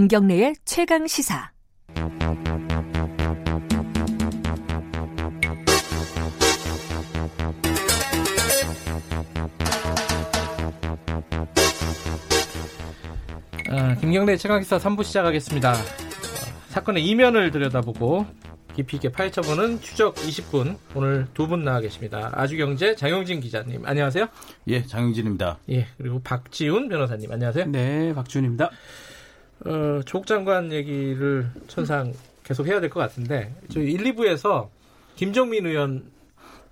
김경래의 최강 시사. 아, 김경래 최강기사 3부 시작하겠습니다. 어, 사건의 이면을 들여다보고 깊이 있게 파헤쳐보는 추적 20분 오늘 두 분 나와 계십니다. 아주경제 장영진 기자님 안녕하세요. 예, 장영진입니다. 예 그리고 박지훈 변호사님 안녕하세요. 네, 박지훈입니다. 어, 조국 장관 얘기를 천상 계속 해야 될 것 같은데 저희 1, 2부에서 김정민 의원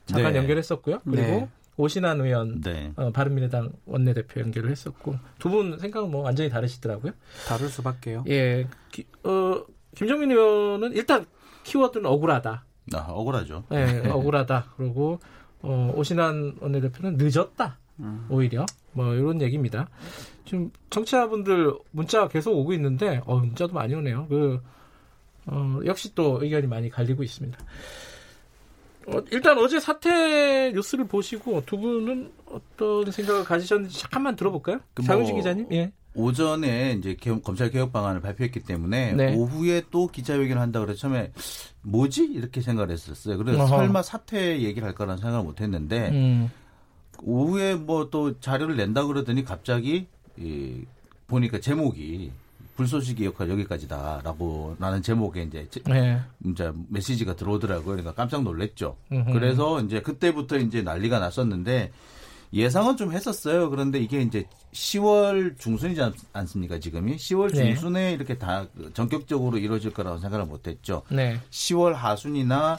잠깐 네. 연결했었고요. 그리고 네. 오신환 의원 네. 어, 바른미래당 원내대표 연결을 했었고 두 분 생각은 뭐 완전히 다르시더라고요. 다를 수밖에요. 예, 기- 어, 김정민 의원은 일단 키워드는 억울하다. 아, 억울하죠. 예, 억울하다. 그리고 어, 오신환 원내대표는 늦었다. 오히려 뭐 이런 얘기입니다. 지금 청취자분들 문자 계속 오고 있는데 어, 문자도 많이 오네요. 그 어, 역시 또 의견이 많이 갈리고 있습니다. 어, 일단 어제 사태 뉴스를 보시고 두 분은 어떤 생각을 가지셨는지 잠깐만 들어볼까요? 그 뭐- 장윤식 기자님, 예. 오전에 이제 개혁- 검찰 개혁 방안을 발표했기 때문에 네. 오후에 또 기자회견을 한다 그래서 처음에 뭐지 이렇게 생각을 했었어요. 그래서 어허. 설마 사퇴 얘기를 할 거라는 생각을 못 했는데 음, 오후에 뭐 또 자료를 낸다 그러더니 갑자기 이 보니까 제목이 불쏘시개 역할 여기까지다라고 라는 제목에 이제 제- 네. 이제 메시지가 들어오더라고요. 그러니까 깜짝 놀랐죠. 음흠. 그래서 이제 그때부터 이제 난리가 났었는데 예상은 좀 했었어요. 그런데 이게 이제 10월 중순이지 않- 않습니까? 지금이 10월 네. 중순에 이렇게 다 전격적으로 이루어질 거라고 생각을 못했죠. 네. 10월 하순이나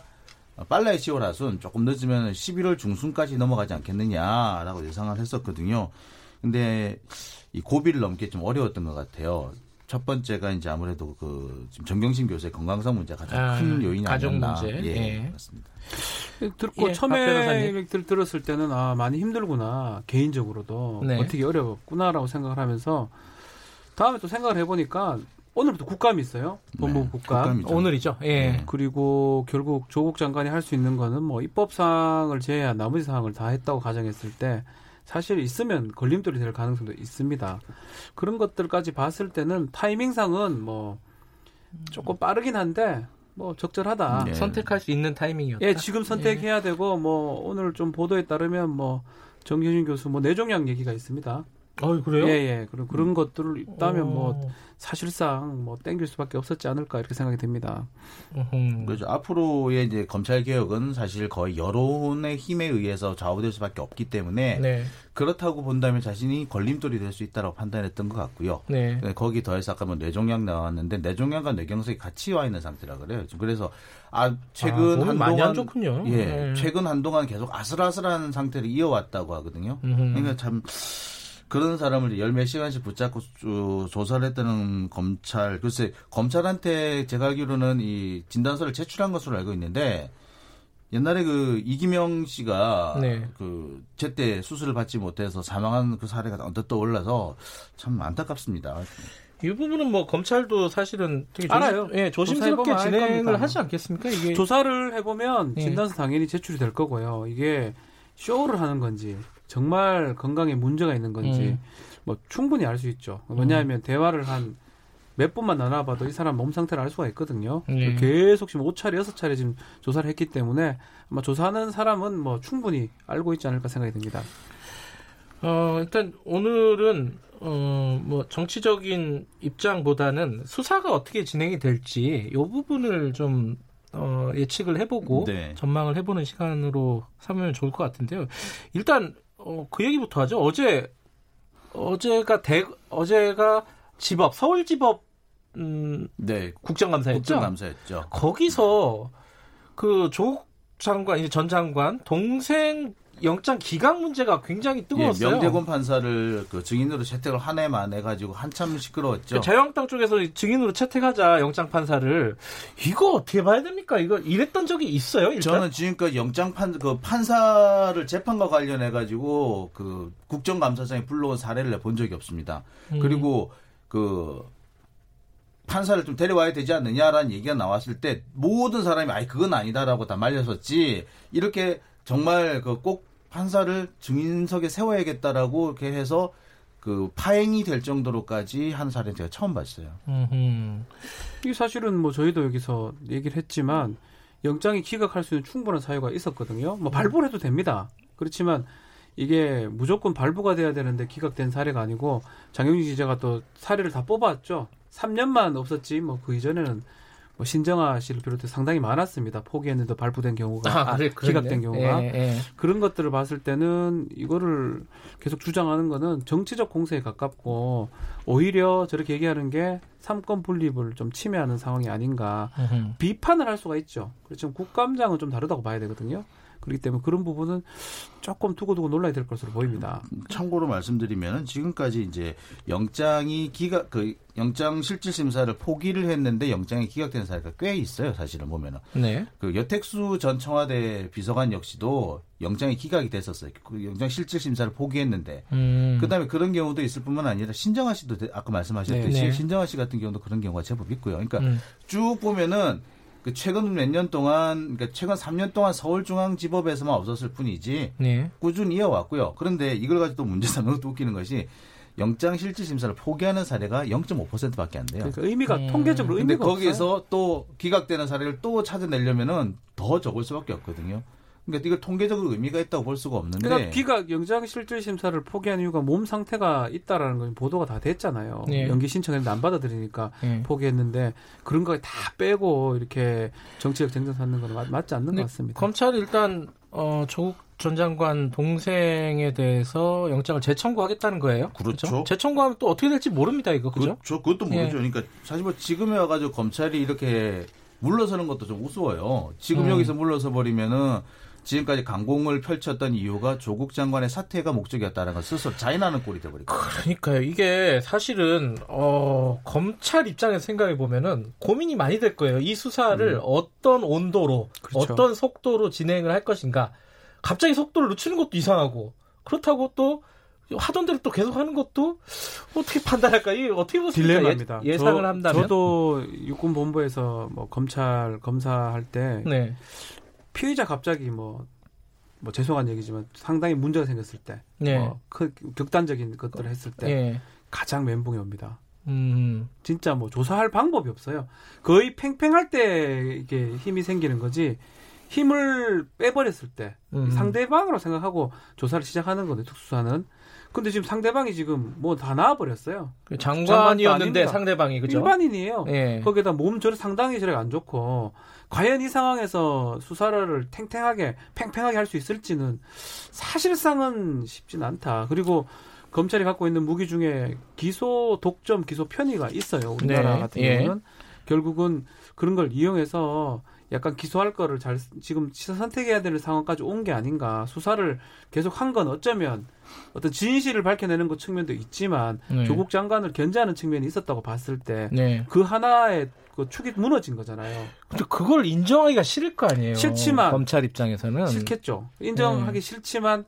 빨라야 10월 하순, 조금 늦으면 11월 중순까지 넘어가지 않겠느냐라고 예상을 했었거든요. 근데 이 고비를 넘기 좀 어려웠던 것 같아요. 첫 번째가 이제 아무래도 그 지금 정경심 교수의 건강상 문제가 가장 아, 큰 요인이 가족 아니었나. 문제. 예, 예. 맞습니다. 듣고 예, 박 처음에 변호사님. 들, 들었을 때는 아 많이 힘들구나 개인적으로도 네. 어떻게 어렵구나라고 생각을 하면서 다음에 또 생각을 해보니까 오늘부터 국감이 있어요 법무부 네, 국감 국감이죠. 오늘이죠. 예. 네. 그리고 결국 조국 장관이 할 수 있는 거는 뭐 입법 사항을 제외한 나머지 사항을 다 했다고 가정했을 때 사실 있으면 걸림돌이 될 가능성도 있습니다. 그런 것들까지 봤을 때는 타이밍상은 뭐 조금 빠르긴 한데 뭐 적절하다. 네. 선택할 수 있는 타이밍이었다. 예, 지금 선택해야 되고 뭐 오늘 좀 보도에 따르면 뭐 정효진 교수 뭐 뇌종양 얘기가 있습니다. 어, 그래요? 예, 예. 그리고 그런 것들을 있다면 뭐 어. 사실상 뭐 땡길 수밖에 없었지 않을까 이렇게 생각이 됩니다. 그렇죠. 앞으로의 이제 검찰 개혁은 사실 거의 여론의 힘에 의해서 좌우될 수밖에 없기 때문에 네. 그렇다고 본다면 자신이 걸림돌이 될 수 있다고 판단했던 것 같고요. 네. 네, 거기 더해서 아까 뭐 뇌종양 나왔는데 뇌종양과 뇌경색이 같이 와 있는 상태라 그래요. 지금 그래서 아 아, 최근 몸이 한동안 많이 안 좋군요. 예, 네. 최근 한동안 계속 아슬아슬한 상태를 이어왔다고 하거든요. 음흠. 그러니까 참 그런 사람을 열몇 시간씩 붙잡고 조- 조사를 했다는 검찰 글쎄 검찰한테 제가 알기로는 이 진단서를 제출한 것으로 알고 있는데 옛날에 그 이기명 씨가 네. 그 제때 수술을 받지 못해서 사망한 그 사례가 언뜻 떠올라서 참 안타깝습니다. 이 부분은 뭐 검찰도 사실은 되게 조심, 알아요. 예, 조심스럽게 진행을. 하지 않겠습니까? 이게 조사를 해보면 예. 진단서 당연히 제출이 될 거고요. 이게 쇼를 하는 건지 정말 건강에 문제가 있는 건지 음. 뭐 충분히 알 수 있죠. 왜냐하면 대화를 한몇 분만 나눠봐도 이 사람 몸 상태를 알 수가 있거든요. 예. 계속 지금 5차례, 6차례 지금 조사를 했기 때문에 아마 조사하는 사람은 뭐 충분히 알고 있지 않을까 생각이 듭니다. 어, 일단 오늘은 어, 뭐 정치적인 입장보다는 수사가 어떻게 진행이 될지 이 부분을 좀 어, 예측을 해보고 네. 전망을 해보는 시간으로 삼으면 좋을 것 같은데요. 일단 어, 그 얘기부터 하죠. 어제 어제가 대 어제가 지법 서울지법 음, 네, 국정감사였죠. 국정감사였죠. 거기서 그 조국 장관 이제 전 장관 동생 영장 기각 문제가 굉장히 예, 뜨거웠어요. 명재곤 판사를 그 증인으로 채택을 한 해만 해가지고 한참 시끄러웠죠. 그 자유한국당 쪽에서 증인으로 채택하자 영장 판사를 이거 어떻게 봐야 됩니까? 이거 이랬던 적이 있어요. 일단 저는 지금까지 영장 판, 그 판사를 재판과 관련해 가지고 그 국정감사장에 불러온 사례를 본 적이 없습니다. 음. 그리고 그 판사를 좀 데려와야 되지 않느냐라는 얘기가 나왔을 때 모든 사람이 아이 그건 아니다라고 다 말렸었지 이렇게 정말 그 꼭 판사를 증인석에 세워야겠다라고 이렇게 해서 그 파행이 될 정도로까지 한 사례는 제가 처음 봤어요. 음흠. 이게 사실은 뭐 저희도 여기서 얘기를 했지만 영장이 기각할 수 있는 충분한 사유가 있었거든요. 뭐 발부를 해도 됩니다. 그렇지만 이게 무조건 발부가 돼야 되는데 기각된 사례가 아니고 장영진 기자가 또 사례를 다 뽑았죠. 3년만 없었지 뭐 그 이전에는 뭐 신정아 씨를 비롯해 상당히 많았습니다. 포기했는데 발부된 경우가 아, 그래, 기각된. 경우가 예, 예. 그런 것들을 봤을 때는 이거를 계속 주장하는 거는 정치적 공세에 가깝고 오히려 저렇게 얘기하는 게 삼권 분립을 좀 침해하는 상황이 아닌가 음흠. 비판을 할 수가 있죠. 그렇지만 국감장은 좀 다르다고 봐야 되거든요. 그렇기 때문에 그런 부분은 조금 두고두고 놀라야 될 것으로 보입니다. 참고로 말씀드리면 지금까지 이제 영장이 기각 그 영장 실질 심사를 포기를 했는데 영장이 기각된 사례가 꽤 있어요. 사실은 보면은 네. 그 여택수 전 청와대 비서관 역시도 영장이 기각이 됐었어요. 그 영장 실질 심사를 포기했는데 음. 그다음에 그런 경우도 있을 뿐만 아니라 신정아 씨도 대- 아까 말씀하셨듯이 네, 네. 신정아 씨 같은 경우도 그런 경우가 제법 있고요. 그러니까 음. 쭉 보면은 그 최근 몇 년 동안 그러니까 최근 3년 동안 서울중앙지법에서만 없었을 뿐이지 네. 꾸준히 이어왔고요. 그런데 이걸 가지고 또 문제 삼는 것도 웃기는 것이 영장 실질 심사를 포기하는 사례가 0.5%밖에 안 돼요. 그러니까 의미가 음. 통계적으로 근데 의미가 없어요. 거기에서 또 기각되는 사례를 또 찾아내려면은 더 적을 수밖에 없거든요. 그러니까 이걸 통계적으로 의미가 있다고 볼 수가 없는데 그러니까 기각 영장 실질 심사를 포기한 이유가 몸 상태가 있다라는 건 보도가 다 됐잖아요. 네. 연기 신청했는데 안 받아들이니까 예. 포기했는데 그런 거 다 빼고 이렇게 정치적 쟁점 삼는 건 맞- 맞지 않는 것 같습니다. 검찰이 일단 어, 조국 전 장관 동생에 대해서 영장을 재청구하겠다는 거예요. 그렇죠. 재청구하면 또 어떻게 될지 모릅니다, 이거 그죠? 그렇죠. 그것도 모르죠. 예. 그러니까 사실 뭐 지금에 와가지고 검찰이 이렇게 물러서는 것도 좀 우스워요. 지금 음. 여기서 물러서 버리면은 지금까지 강공을 펼쳤던 이유가 조국 장관의 사퇴가 목적이었다는 걸 스스로 자인하는 꼴이 돼버리고. 그러니까요. 이게 사실은 어, 검찰 입장에서 생각해 보면은 고민이 많이 될 거예요. 이 수사를 어떤 온도로, 그렇죠. 어떤 속도로 진행을 할 것인가. 갑자기 속도를 늦추는 것도 이상하고 그렇다고 또 하던 대로 또 계속 하는 것도 어떻게 판단할까? 이 어떻게 보십니까? 딜레마입니다. 예, 예상을 저, 한다면. 저도 육군 본부에서 뭐 검찰 검사할 때 네. 피의자 갑자기 뭐, 뭐 죄송한 얘기지만 상당히 문제가 생겼을 때, 네. 뭐 크, 극단적인 것들을 했을 때 예. 가장 멘붕이 옵니다. 음. 진짜 뭐 조사할 방법이 없어요. 거의 팽팽할 때 이게 힘이 생기는 거지. 힘을 빼버렸을 때 음. 상대방으로 생각하고 조사를 시작하는 건데 특수사는. 근데 지금 상대방이 지금 뭐 다 나와버렸어요. 그 장관이었는데. 상대방이 그죠? 일반인이에요. 예. 거기다 몸 저리 상당히 저리 안 좋고 과연 이 상황에서 수사를 탱탱하게 팽팽하게 할 수 있을지는 사실상은 쉽진 않다. 그리고 검찰이 갖고 있는 무기 중에 기소 독점 기소 편의가 있어요. 우리나라 네, 같은 예. 경우는 결국은 그런 걸 이용해서 약간 기소할 거를 잘 지금 시사 선택해야 되는 상황까지 온 게 아닌가. 수사를 계속 한 건 어쩌면 어떤 진실을 밝혀내는 것 측면도 있지만 네. 조국 장관을 견제하는 측면이 있었다고 봤을 때 네. 그 하나의 그 축이 무너진 거잖아요. 근데 그걸 인정하기가 싫을 거 아니에요. 싫지만 검찰 입장에서는 싫겠죠. 인정하기 네. 싫지만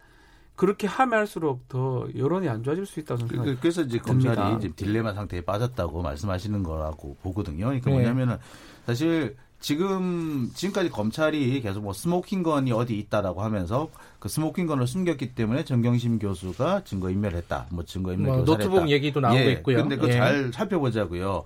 그렇게 하면 할수록 더 여론이 안 좋아질 수 있다고 그- 생각합니다. 그- 그래서 이제 듭니다. 검찰이 지금 딜레마 상태에 빠졌다고 말씀하시는 거라고 보거든요. 그러니까 네. 뭐냐면은 사실 지금 지금까지 검찰이 계속 뭐 스모킹건이 어디 있다라고 하면서 그 스모킹건을 숨겼기 때문에 정경심 교수가 증거 인멸했다. 뭐 증거 인멸 뭐 교사를 노트북. 얘기도 나오고 예, 있고요. 근데 그거 예. 잘 살펴보자고요.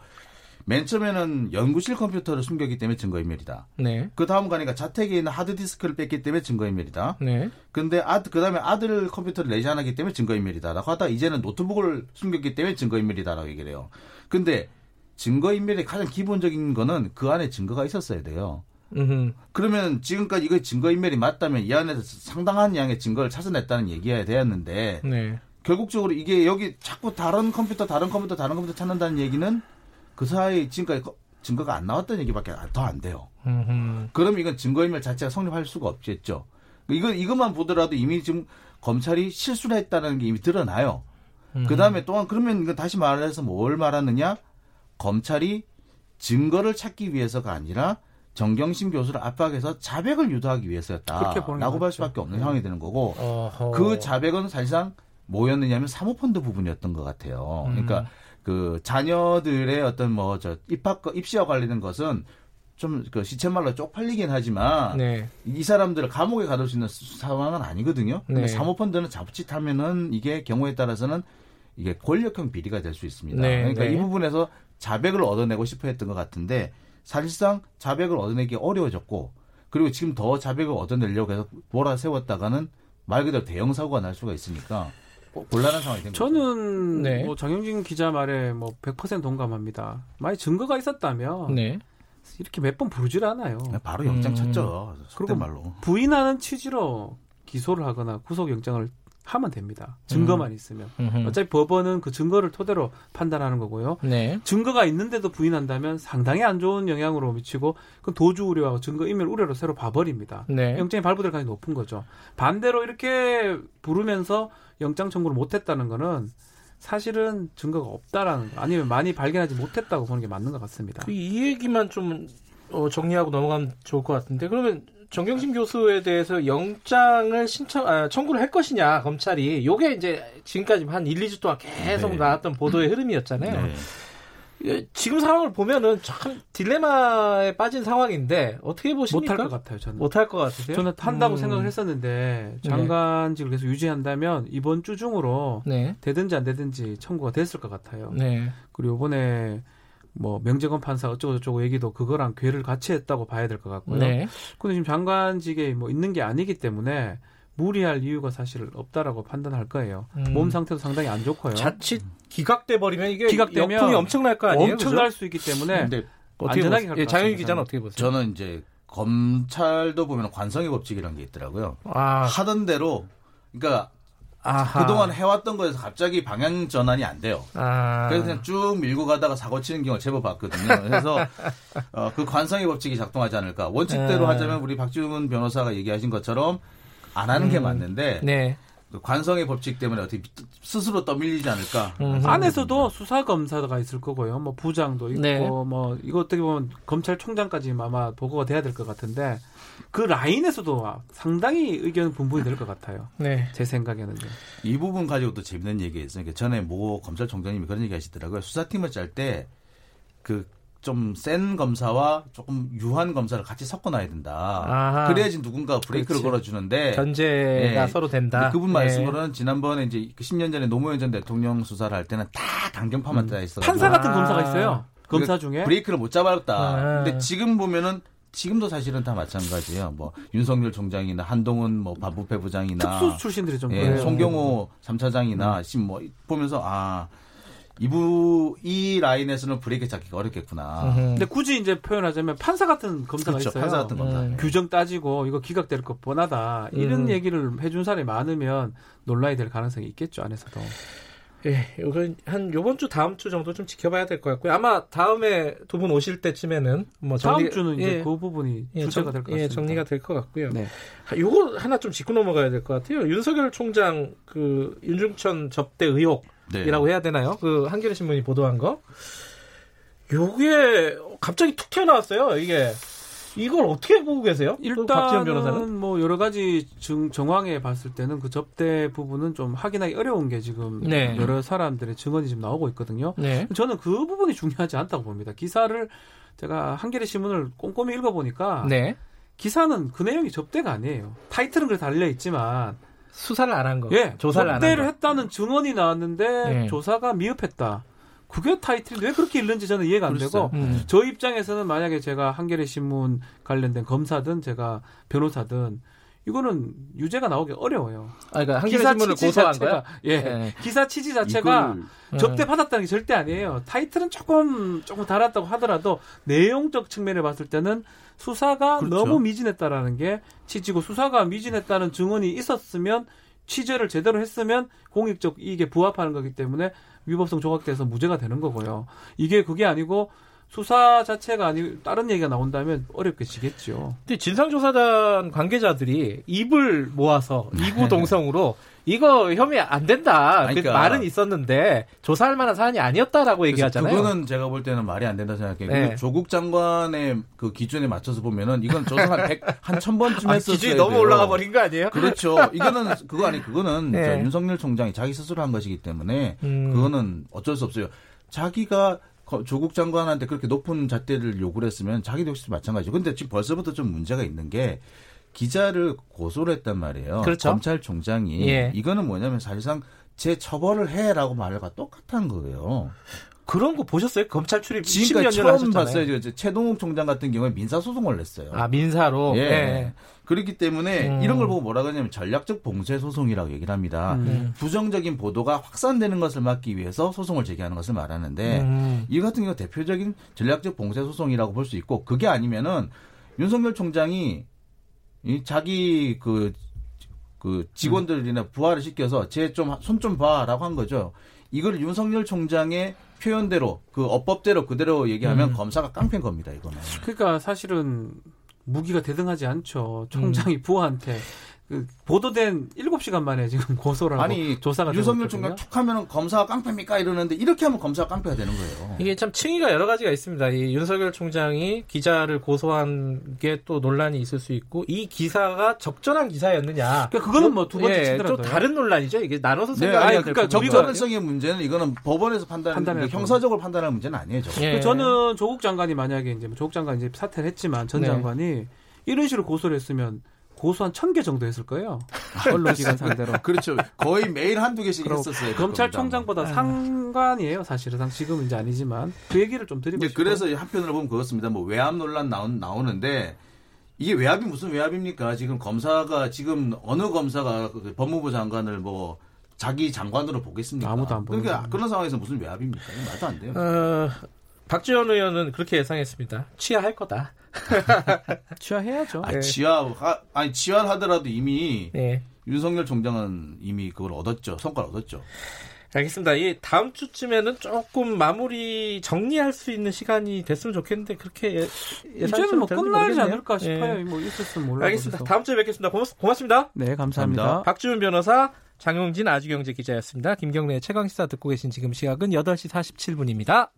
맨 처음에는 연구실 컴퓨터를 숨겼기 때문에 증거인멸이다. 네. 그 다음 가니까 자택에 있는 하드디스크를 뺐기 때문에 증거인멸이다. 네. 근데 아드 그다음에 아들 컴퓨터를 내지 않았기 때문에 증거인멸이다 라고 하다 이제는 노트북을 숨겼기 때문에 증거인멸이다 라고 얘기를 해요. 근데 증거인멸의 가장 기본적인 거는 그 안에 증거가 있었어야 돼요. 음. 그러면 지금까지 이거 증거인멸이 맞다면 이 안에서 상당한 양의 증거를 찾아냈다는 얘기여야 되었는데 네. 결국적으로 이게 여기 자꾸 다른 컴퓨터 다른 컴퓨터 다른 컴퓨터 찾는다는 얘기는 그 사이 지금까지 거- 증거가 안 나왔다는 얘기밖에 더 안 돼요. 음. 그럼 이건 증거인멸 자체가 성립할 수가 없겠죠. 이거 이것만 보더라도 이미 지금 검찰이 실수를 했다는 게 이미 드러나요. 음. 그 다음에 또한 그러면 이거 다시 말해서 뭘 말하느냐? 검찰이 증거를 찾기 위해서가 아니라 정경심 교수를 압박해서 자백을 유도하기 위해서였다라고 볼. 수밖에 없는 상황이 되는 거고 어허. 그 자백은 사실상 뭐였느냐면 사모펀드 부분이었던 것 같아요. 음. 그러니까 그 자녀들의 어떤 뭐 저 입학 입시와 관련된 것은 좀그 시쳇말로 쪽팔리긴 하지만 네. 이 사람들을 감옥에 가둘 수 있는 수- 상황은 아니거든요. 네. 사모펀드는 자칫하면은 이게 경우에 따라서는 이게 권력형 비리가 될 수 있습니다. 네, 그러니까 네. 이 부분에서 자백을 얻어내고 싶어 했던 것 같은데 사실상 자백을 얻어내기 어려워졌고 그리고 지금 더 자백을 얻어내려고 해서 몰아세웠다가는 말 그대로 대형 사고가 날 수가 있으니까 곤란한 상황이 된 거죠. 저는 네. 뭐 장영진 기자 말에 뭐 100% 동감합니다. 만약 증거가 있었다면 네. 이렇게 몇 번 부르질 않아요. 바로 영장 음. 쳤죠. 그리고 말로. 부인하는 취지로 기소를 하거나 구속영장을 하면 됩니다. 증거만 있으면. 음흠. 어차피 법원은 그 증거를 토대로 판단하는 거고요. 네. 증거가 있는데도 부인한다면 상당히 안 좋은 영향으로 미치고 그 도주 우려하고 증거 인멸 우려로 새로 봐버립니다. 네. 영장이 발부될 가능성이 높은 거죠. 반대로 이렇게 부르면서 영장 청구를 못했다는 거는 사실은 증거가 없다라는 거 아니면 많이 발견하지 못했다고 보는 게 맞는 것 같습니다. 그이 얘기만 좀 어, 정리하고 넘어가면 좋을 것 같은데 그러면 정경심 교수에 대해서 영장을 신청 아, 청구를 할 것이냐 검찰이 요게 이제 지금까지 한 1, 2주 동안 계속 네. 나왔던 보도의 흐름이었잖아요. 네. 예, 지금 상황을 보면은 참 딜레마에 빠진 상황인데 어떻게 보십니까? 못할 것 같아요. 저는. 못할 것 같으세요? 저는 한다고 음. 생각을 했었는데 장관직을 계속 유지한다면 이번 주 중으로 네. 되든지 안 되든지 청구가 됐을 것 같아요. 네. 그리고 이번에 뭐 명재건 판사 어쩌고 저쩌고 얘기도 그거랑 괴를 같이 했다고 봐야 될 것 같고요. 네. 근데 지금 장관직에 뭐 있는 게 아니기 때문에 무리할 이유가 사실 없다라고 판단할 거예요. 음. 몸 상태도 상당히 안 좋고요. 자칫 기각돼 버리면 이게 기각되면 역풍이 엄청날 거 아니에요? 엄청날? 수 있기 때문에 안전하게? 갈것 예, 같습니다, 기자는 저는. 어떻게 보세요? 저는 이제 검찰도 보면 관성의 법칙이라는 게 있더라고요. 아, 하던 대로 그러니까 아하. 그동안 해왔던 거에서 갑자기 방향 전환이 안 돼요. 아. 그래서 그냥 쭉 밀고 가다가 사고 치는 경우를 제법 봤거든요. 그래서 어, 그 관성의 법칙이 작동하지 않을까. 원칙대로 네. 하자면 우리 박지훈 변호사가 얘기하신 것처럼 안 하는 게 음. 맞는데 네. 그 관성의 법칙 때문에 어떻게 스스로 떠밀리지 않을까. 음. 안에서도 수사 검사가 있을 거고요. 뭐 부장도 있고 네. 뭐 이거 어떻게 보면 검찰총장까지 아마 보고가 돼야 될 것 같은데 그 라인에서도 상당히 의견 분분이 될 것 같아요. 네. 제 생각에는요. 이 부분 가지고 또 재밌는 얘기가 있어요. 그러니까 전에 모 검찰총장님이 그런 얘기 하시더라고요. 수사팀을 짤 때 그 좀 센 검사와 조금 유한 검사를 같이 섞어 놔야 된다. 아하. 그래야지 누군가 브레이크를 그렇지. 걸어주는데 견제가 네. 서로 된다. 그분 네. 말씀으로는 지난번에 이제 그 10년 전에 노무현 전 대통령 수사를 할 때는 다 강경파만 들어 있어. 판사 같은 아. 검사가 있어요. 검사 중에 브레이크를 못 잡았다. 아. 근데 지금 보면은 지금도 사실은 다 마찬가지예요. 뭐 윤석열 총장이나 한동훈 뭐 반부패 부장이나 특수 출신들이 좀 예, 그래요. 송경호 3차장이나 지금 뭐 보면서 아 이부 이 라인에서는 브레이크 잡기가 어렵겠구나. 음흠. 근데 굳이 이제 표현하자면 판사 같은 검사가 그렇죠. 있어요. 판사 같은 검사. 음. 규정 따지고 이거 기각될 것 뻔하다 이런 음. 얘기를 해준 사람이 많으면 논란이 될 가능성이 있겠죠 안에서도. 예, 이건 한 요번 주 다음 주 정도 좀 지켜봐야 될 것 같고요. 아마 다음에 두 분 오실 때쯤에는 뭐 다음 정리, 주는 이제 예, 그 부분이 예, 주제가 정- 될것 예, 같습니다. 정리가 될 것 같고요. 네. 아, 요거 하나 좀 짚고 넘어가야 될 것 같아요. 윤석열 총장 그 윤중천 접대 의혹 네. 이라고 해야 되나요? 그 한겨레 신문이 보도한 거. 요게 갑자기 툭 튀어나왔어요. 이게 이걸 어떻게 보고 계세요? 일단은 뭐 여러 가지 증, 정황에 봤을 때는 그 접대 부분은 좀 확인하기 어려운 게 지금 네. 여러 사람들의 증언이 지금 나오고 있거든요. 네. 저는 그 부분이 중요하지 않다고 봅니다. 기사를 제가 한겨레 신문을 꼼꼼히 읽어보니까 네. 기사는 그 내용이 접대가 아니에요. 타이틀은 그래 달려 있지만 수사를 안 한 거. 예, 조사를 안한 접대를 거. 했다는 증언이 나왔는데 예. 조사가 미흡했다. 그게 타이틀이 왜 그렇게 읽는지 저는 이해가 안. 되고 음. 저 입장에서는 만약에 제가 한겨레 신문 관련된 검사든 제가 변호사든 이거는 유죄가 나오기 어려워요. 아, 그러니까 한겨레 기사 신문을 고소한 자체가 거야? 예, 예. 기사 취지 자체가 이걸 접대 받았다는 게 절대 아니에요. 타이틀은 조금 조금 달았다고 하더라도 내용적 측면에 봤을 때는 수사가 그렇죠. 너무 미진했다라는 게 취지고 수사가 미진했다는 증언이 있었으면 취재를 제대로 했으면 공익적 이익에 부합하는 거기 때문에 위법성 조각돼서 무죄가 되는 거고요. 이게 그게 아니고 수사 자체가 아니고 다른 얘기가 나온다면 어렵게 지겠죠. 근데 진상조사단 관계자들이 입을 모아서 이구동성으로 이거 혐의 안 된다. 그 그러니까. 말은 있었는데 조사할 만한 사안이 아니었다라고 얘기하잖아요. 그거는 제가 볼 때는 말이 안 된다 생각해요. 네. 조국 장관의 그 기준에 맞춰서 보면은 이건 조사 한 100, 한 1000번쯤 아, 했었어야 기준이 너무 돼요. 올라가 버린 거 아니에요? 그렇죠. 이거는 그거 아니 그거는 네. 저 윤석열 총장이 자기 스스로 한 것이기 때문에 음. 그거는 어쩔 수 없어요. 자기가 거- 조국 장관한테 그렇게 높은 잣대를 요구를 했으면 자기도 역시 마찬가지죠. 근데 지금 벌써부터 좀 문제가 있는 게 기자를 고소를 했단 말이에요. 그렇죠. 검찰총장이 예. 이거는 뭐냐면 사실상 재 처벌을 해라고 말과 똑같은 거예요. 그런 거 보셨어요? 검찰 출입 10년 지금까지 전에 처음 하셨잖아요. 봤어요. 저 최동욱 총장 같은 경우에 민사 소송을 냈어요. 아 민사로. 예. 예. 그렇기 때문에 음. 이런 걸 보고 뭐라 그러냐면 전략적 봉쇄 소송이라고 얘기를 합니다. 음. 부정적인 보도가 확산되는 것을 막기 위해서 소송을 제기하는 것을 말하는데 음. 이 같은 경우 대표적인 전략적 봉쇄 소송이라고 볼 수 있고 그게 아니면은 윤석열 총장이 이 자기 그, 그 직원들이나 부하를 시켜서 쟤좀손 좀 봐라고 한 거죠. 이걸 윤석열 총장의 표현대로 그 어법대로 그대로 얘기하면 음. 검사가 깡패인 겁니다. 이거는. 그러니까 사실은 무기가 대등하지 않죠. 음. 총장이 부하한테 그 보도된 7시간 만에 지금 고소를 하고 아니 조사가 있거든요. 총장 툭 하면 검사가 깡패입니까 이러는데 이렇게 하면 검사가 깡패가 되는 거예요. 이게 참 층위가 여러 가지가 있습니다. 이 윤석열 총장이 기자를 고소한 게 또 논란이 있을 수 있고 이 기사가 적절한 기사였느냐. 그러니까 그거는 뭐 두 번째 예. 또 다른 논란이죠. 이게 나눠서 네, 생각해야 아니, 될 그러니까. 적절성의 문제는 이거는 법원에서 판단하는 형사적으로 판단할 문제는 아니에요. 저거. 예. 그 저는 조국 장관이 만약에 이제 뭐 조국 장관이 이제 사퇴를 했지만 전 네. 장관이 이런 식으로 고소를 했으면 고소 한 천 개 정도 했을 거예요. 언론기관 상대로. 그렇죠. 거의 매일 한두 개씩 했었어요. 그 검찰총장보다 아. 상관이에요, 사실은. 지금은 이제 아니지만. 그 얘기를 좀 드리고 싶어요. 그래서 한편으로 보면 그렇습니다. 뭐 외압 논란 나오, 나오는데 이게 외압이 무슨 외압입니까? 지금 검사가 지금 어느 검사가 그 법무부 장관을 뭐 자기 장관으로 보겠습니까? 아무도 안 그러니까 보는데. 그런 상황에서 무슨 외압입니까? 말도 안 돼요. 어, 박지원 의원은 그렇게 예상했습니다. 취하할 거다. 취하해야죠. 아, 지하 아니 지하를 하더라도 이미 네. 윤석열 총장은 이미 그걸 얻었죠. 성과를 얻었죠. 알겠습니다. 이 다음 주쯤에는 조금 마무리 정리할 수 있는 시간이 됐으면 좋겠는데 그렇게 예, 이제는 뭐 끝나지 않을까 예. 싶어요. 뭐 있었으면 몰라도. 알겠습니다. 다음 주에 뵙겠습니다. 고맙, 고맙습니다. 네, 감사합니다. 감사합니다. 박주은 변호사, 장용진 아주경제 기자였습니다. 김경래의 최강 시사 듣고 계신 지금 시각은 8시 47분입니다.